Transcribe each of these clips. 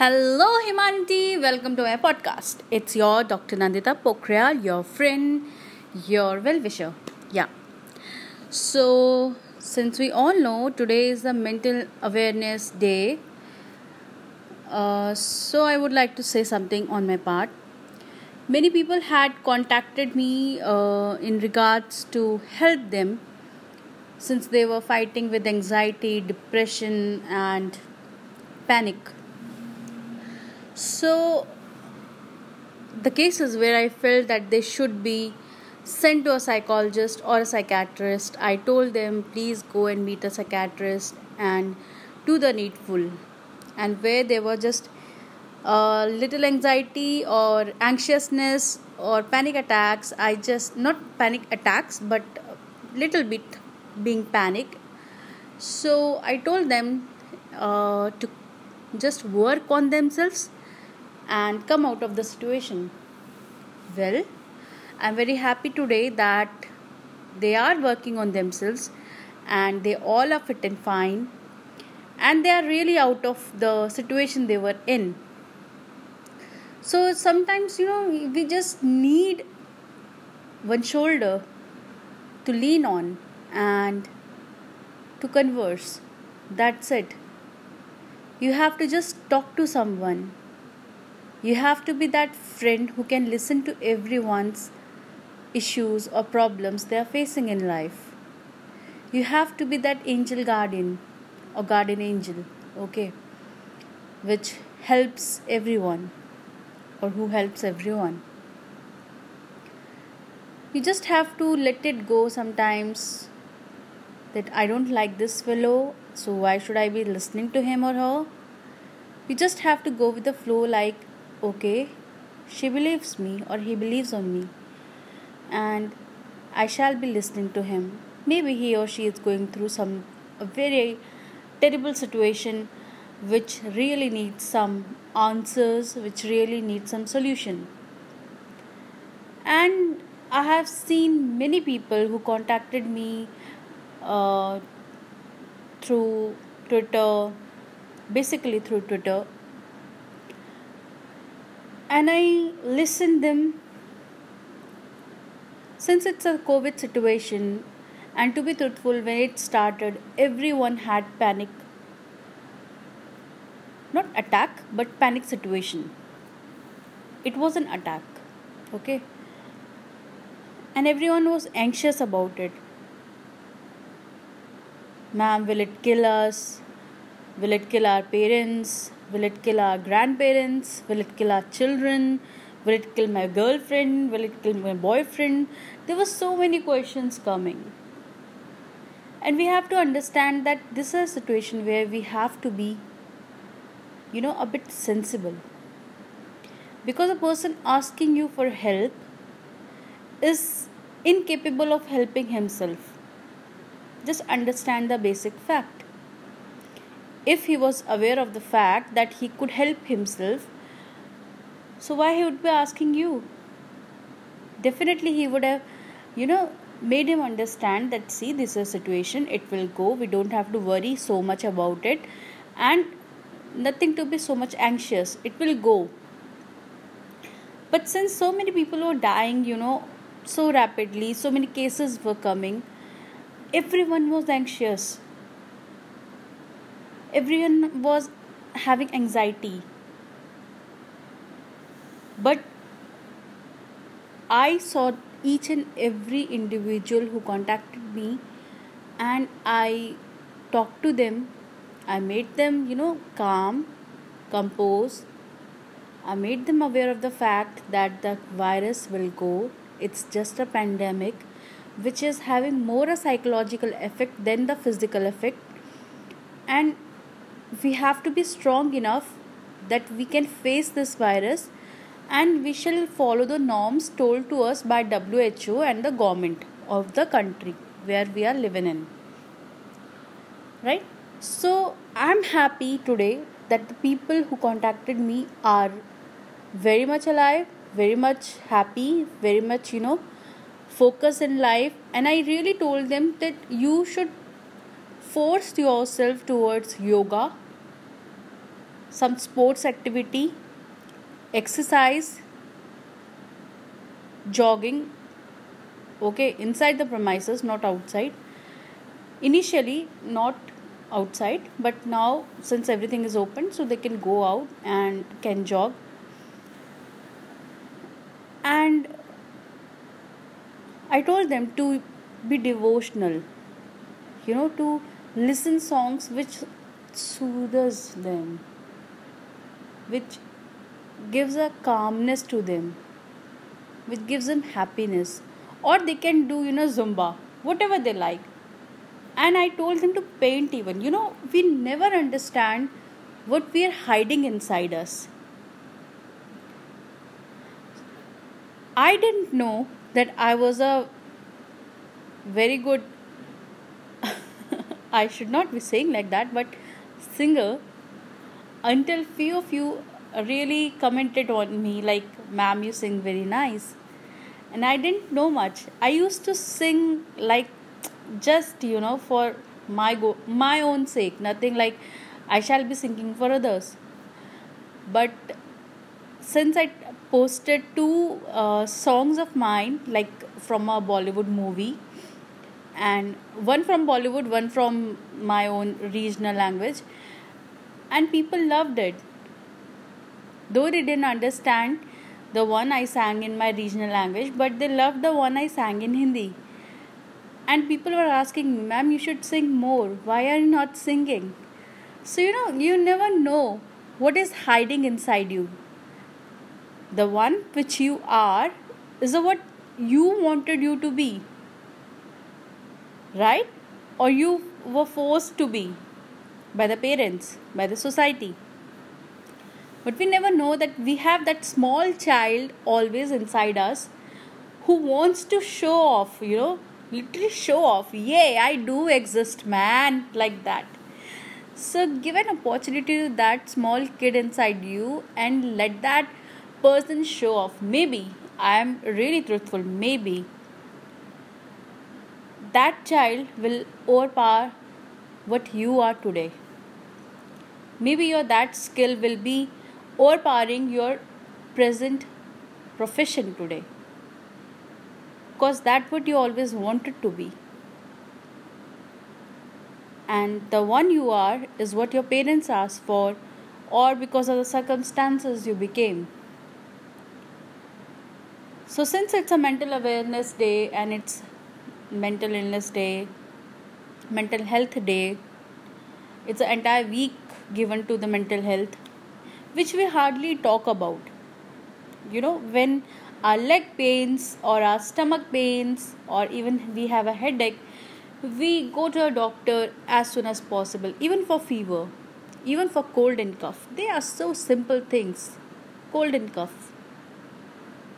Hello, humanity. Welcome to my podcast. It's your Dr. Nandita Pokhriyal, your friend, your well wisher. Yeah. So, since we all know today is the Mental Awareness Day, uh, so I would like to say something on my part. Many people had contacted me uh, in regards to help them since they were fighting with anxiety, depression, and panic so, the cases where I felt that they should be sent to a psychologist or a psychiatrist, I told them, please go and meet a psychiatrist and do the needful. And where there were just a little anxiety or anxiousness or panic attacks, I just not panic attacks, but little bit being panic. So I told them uh, to just work on themselves and come out of the situation. Well, I'm very happy today that they are working on themselves and they all are fit and fine and they are really out of the situation they were in. So sometimes, you know, we just need one shoulder to lean on and to converse. That's it. You have to just talk to someone you have to be that friend who can listen to everyone's issues or problems they are facing in life. You have to be that angel guardian or guardian angel, okay, which helps everyone or who helps everyone. You just have to let it go sometimes that I don't like this fellow, so why should I be listening to him or her? You just have to go with the flow like okay, she believes me or he believes on me, and I shall be listening to him. Maybe he or she is going through some very terrible situation which really needs some answers, which really needs some solution. And I have seen many people who contacted me uh, through Twitter, basically through Twitter, and I listen them. Since it's a COVID situation and to be truthful when it started everyone had panic. Not attack but panic situation. It was an attack okay? And everyone was anxious about it. Ma'am will it kill us? Will it kill our parents Will it kill our grandparents? Will it kill our children? Will it kill my girlfriend? Will it kill my boyfriend? There were so many questions coming. And we have to understand that this is a situation where we have to be, you know, a bit sensible. Because a person asking you for help is incapable of helping himself. Just understand the basic fact if he was aware of the fact that he could help himself so why he would be asking you? Definitely he would have you know made him understand that see this is a situation it will go we don't have to worry so much about it and nothing to be so much anxious it will go. But since so many people were dying you know so rapidly so many cases were coming everyone was anxious everyone was having anxiety. But i saw each and every individual who contacted me and i talked to them. I made them you know calm composed i made them aware of the fact that the virus will go. It's just a pandemic which is having more a psychological effect than the physical effect. And we have to be strong enough that we can face this virus and we shall follow the norms told to us by WHO and the government of the country where we are living in. Right? So, I'm happy today that the people who contacted me are very much alive, very much happy, very much, you know, focused in life. And I really told them that you should force yourself towards yoga some sports activity, exercise, jogging, okay, inside the premises, not outside. Initially, not outside, but now since everything is open, so they can go out and can jog. And I told them to be devotional, you know, to listen songs which soothes them which gives a calmness to them which gives them happiness. Or they can do you know zumba whatever they like. And i told them to paint even. You know we never understand what we are hiding inside us. I didn't know that i was a very good I should not be saying like that, but singer until few of you really commented on me like ma'am you sing very nice. And i didn't know much. I used to sing like just you know for my go my own sake nothing like i shall be singing for others. But since i posted two uh, songs of mine like from a bollywood movie and one from Bollywood, one from my own regional language, and people loved it. Though they didn't understand the one I sang in my regional language, but they loved the one I sang in Hindi. And people were asking, me, Ma'am, you should sing more. Why are you not singing? So, you know, you never know what is hiding inside you. The one which you are is the what you wanted you to be right? Or you were forced to be by the parents, by the society. But we never know that we have that small child always inside us who wants to show off, you know, literally show off. Yay, I do exist, man, like that. So, give an opportunity to that small kid inside you and let that person show off. Maybe I am really truthful, maybe that child will overpower what you are today. Maybe your that skill will be overpowering your present profession today. Because that what you always wanted to be. And the one you are is what your parents asked for, or because of the circumstances you became. So, since it's a mental awareness day and it's mental illness day, mental health day. It's an entire week given to the mental health, which we hardly talk about. You know, when our leg pains or our stomach pains or even we have a headache, we go to a doctor as soon as possible, even for fever, even for cold and cough. They are so simple things. Cold and cough.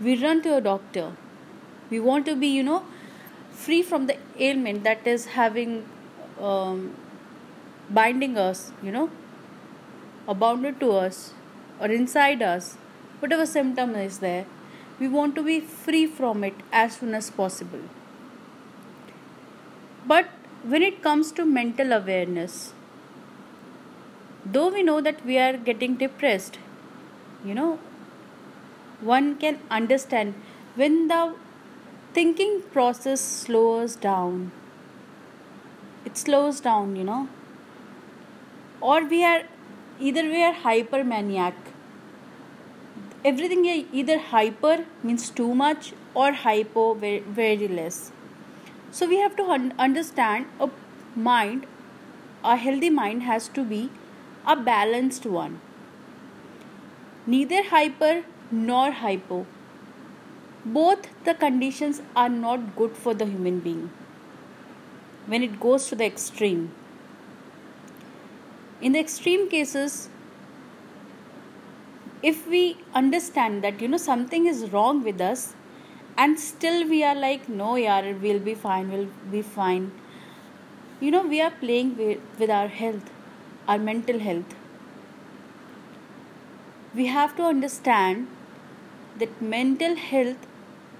We run to a doctor. We want to be, you know, free from the ailment that is having um, binding us, you know, or bounded to us or inside us, whatever symptom is there, we want to be free from it as soon as possible. But when it comes to mental awareness, though we know that we are getting depressed, you know, one can understand when the thinking process slows down it slows down you know or we are either we are hypermaniac. Everything either hyper means too much or hypo very, very less. So we have to un- understand a mind a healthy mind has to be a balanced one. Neither hyper nor hypo. Both the conditions are not good for the human being. When it goes to the extreme. In the extreme cases, if we understand that you know something is wrong with us and still we are like no yaar we'll be fine we'll be fine you know we are playing with, with our health our mental health we have to understand that mental health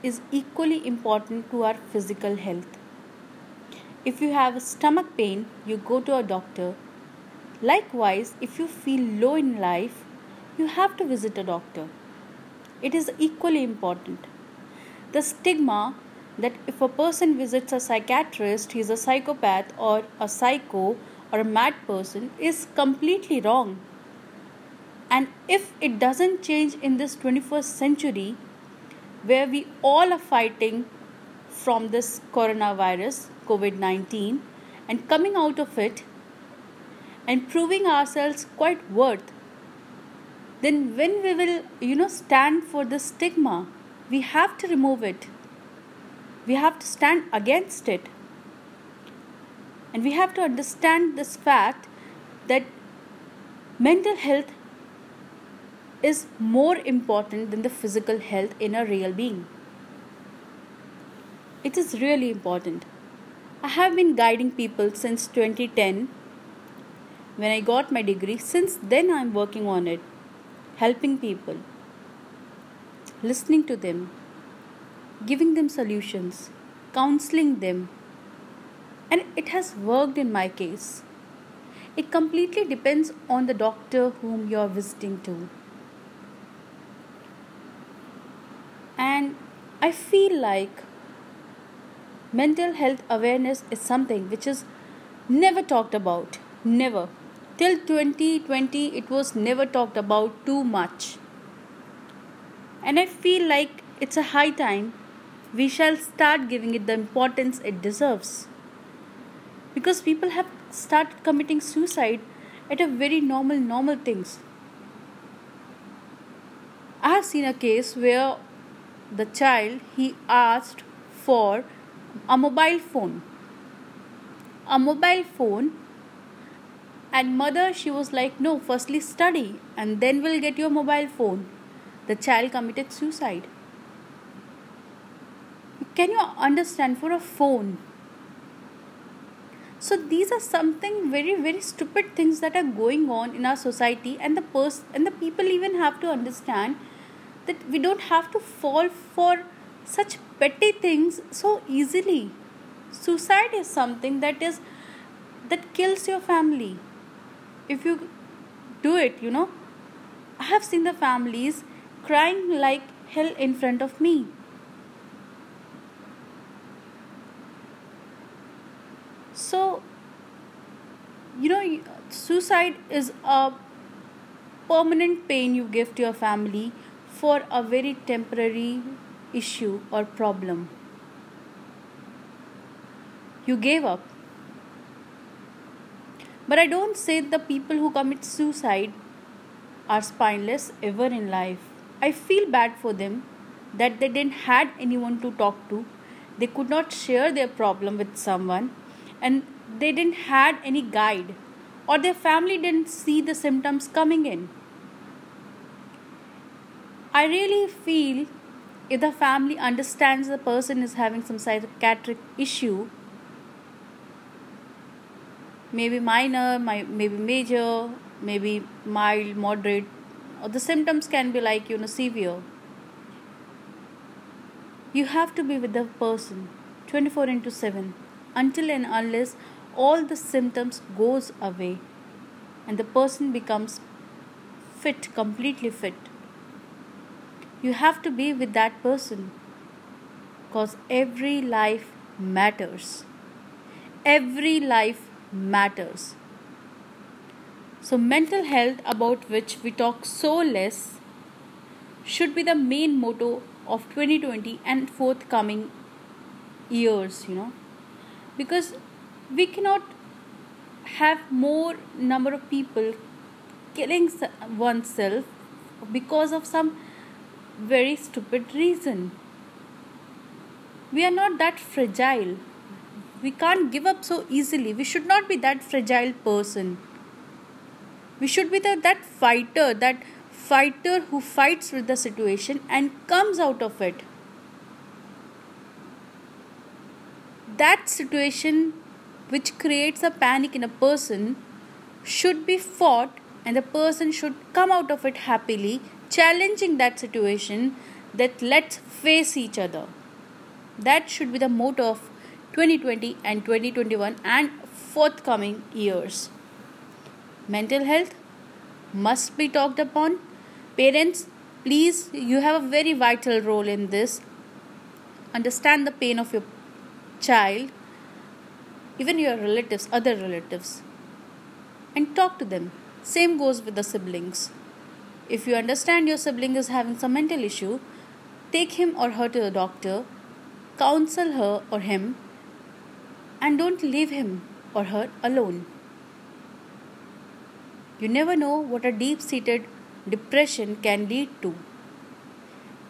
is equally important to our physical health. If you have stomach pain, you go to a doctor Likewise, if you feel low in life, you have to visit a doctor. It is equally important. The stigma that if a person visits a psychiatrist, he is a psychopath or a psycho or a mad person is completely wrong. And if it doesn't change in this 21st century, where we all are fighting from this coronavirus, COVID 19, and coming out of it and proving ourselves quite worth, then when we will, you know, stand for the stigma, we have to remove it. We have to stand against it. And we have to understand this fact that mental health is more important than the physical health in a real being. It is really important. I have been guiding people since 2010 when I got my degree. Since then, I am working on it, helping people, listening to them, giving them solutions, counseling them, and it has worked in my case. It completely depends on the doctor whom you are visiting to. And I feel like mental health awareness is something which is never talked about. Never. Till 2020, it was never talked about too much. And I feel like it's a high time we shall start giving it the importance it deserves. Because people have started committing suicide at a very normal, normal things. I have seen a case where the child he asked for a mobile phone a mobile phone and mother she was like no firstly study and then we'll get your mobile phone. The child committed suicide. Can you understand? For a phone. So these are something very very stupid things that are going on in our society and the pers- and the people even have to understand that we don't have to fall for such petty things so easily. Suicide is something that is that kills your family if you do it you know i have seen the families crying like hell in front of me so you know suicide is a permanent pain you give to your family for a very temporary issue or problem. You gave up. But I don't say the people who commit suicide are spineless ever in life. I feel bad for them that they didn't had anyone to talk to. They could not share their problem with someone and they didn't had any guide or their family didn't see the symptoms coming in. I really feel if the family understands the person is having some psychiatric issue, maybe minor, maybe major, maybe mild, moderate, or the symptoms can be like you know severe. You have to be with the person 24 into 7 until and unless all the symptoms goes away and the person becomes fit completely fit. You have to be with that person because every life matters. Every life matters so mental health about which we talk so less should be the main motto of 2020 and forthcoming years you know because we cannot have more number of people killing oneself because of some very stupid reason. We are not that fragile. We can't give up so easily. We should not be that fragile person. We should be the, that fighter, that fighter who fights with the situation and comes out of it. That situation which creates a panic in a person should be fought and the person should come out of it happily challenging that situation that let's face each other that should be the motto of 2020 and 2021 and forthcoming years mental health must be talked upon. Parents, please, you have a very vital role in this. Understand the pain of your child, even your relatives, other relatives, and talk to them. Same goes with the siblings. If you understand your sibling is having some mental issue, take him or her to the doctor, counsel her or him, and don't leave him or her alone. You never know what a deep seated depression can lead to.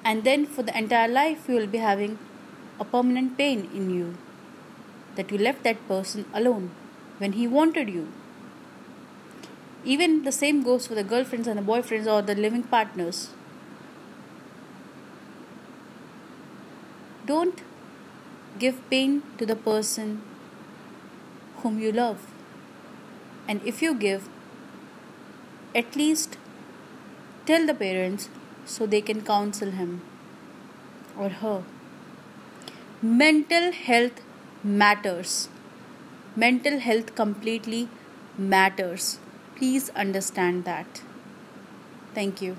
And then for the entire life, you will be having a permanent pain in you that you left that person alone when he wanted you. Even the same goes for the girlfriends and the boyfriends or the living partners. Don't give pain to the person whom you love. And if you give, at least tell the parents so they can counsel him or her. Mental health matters. Mental health completely matters. Please understand that. Thank you.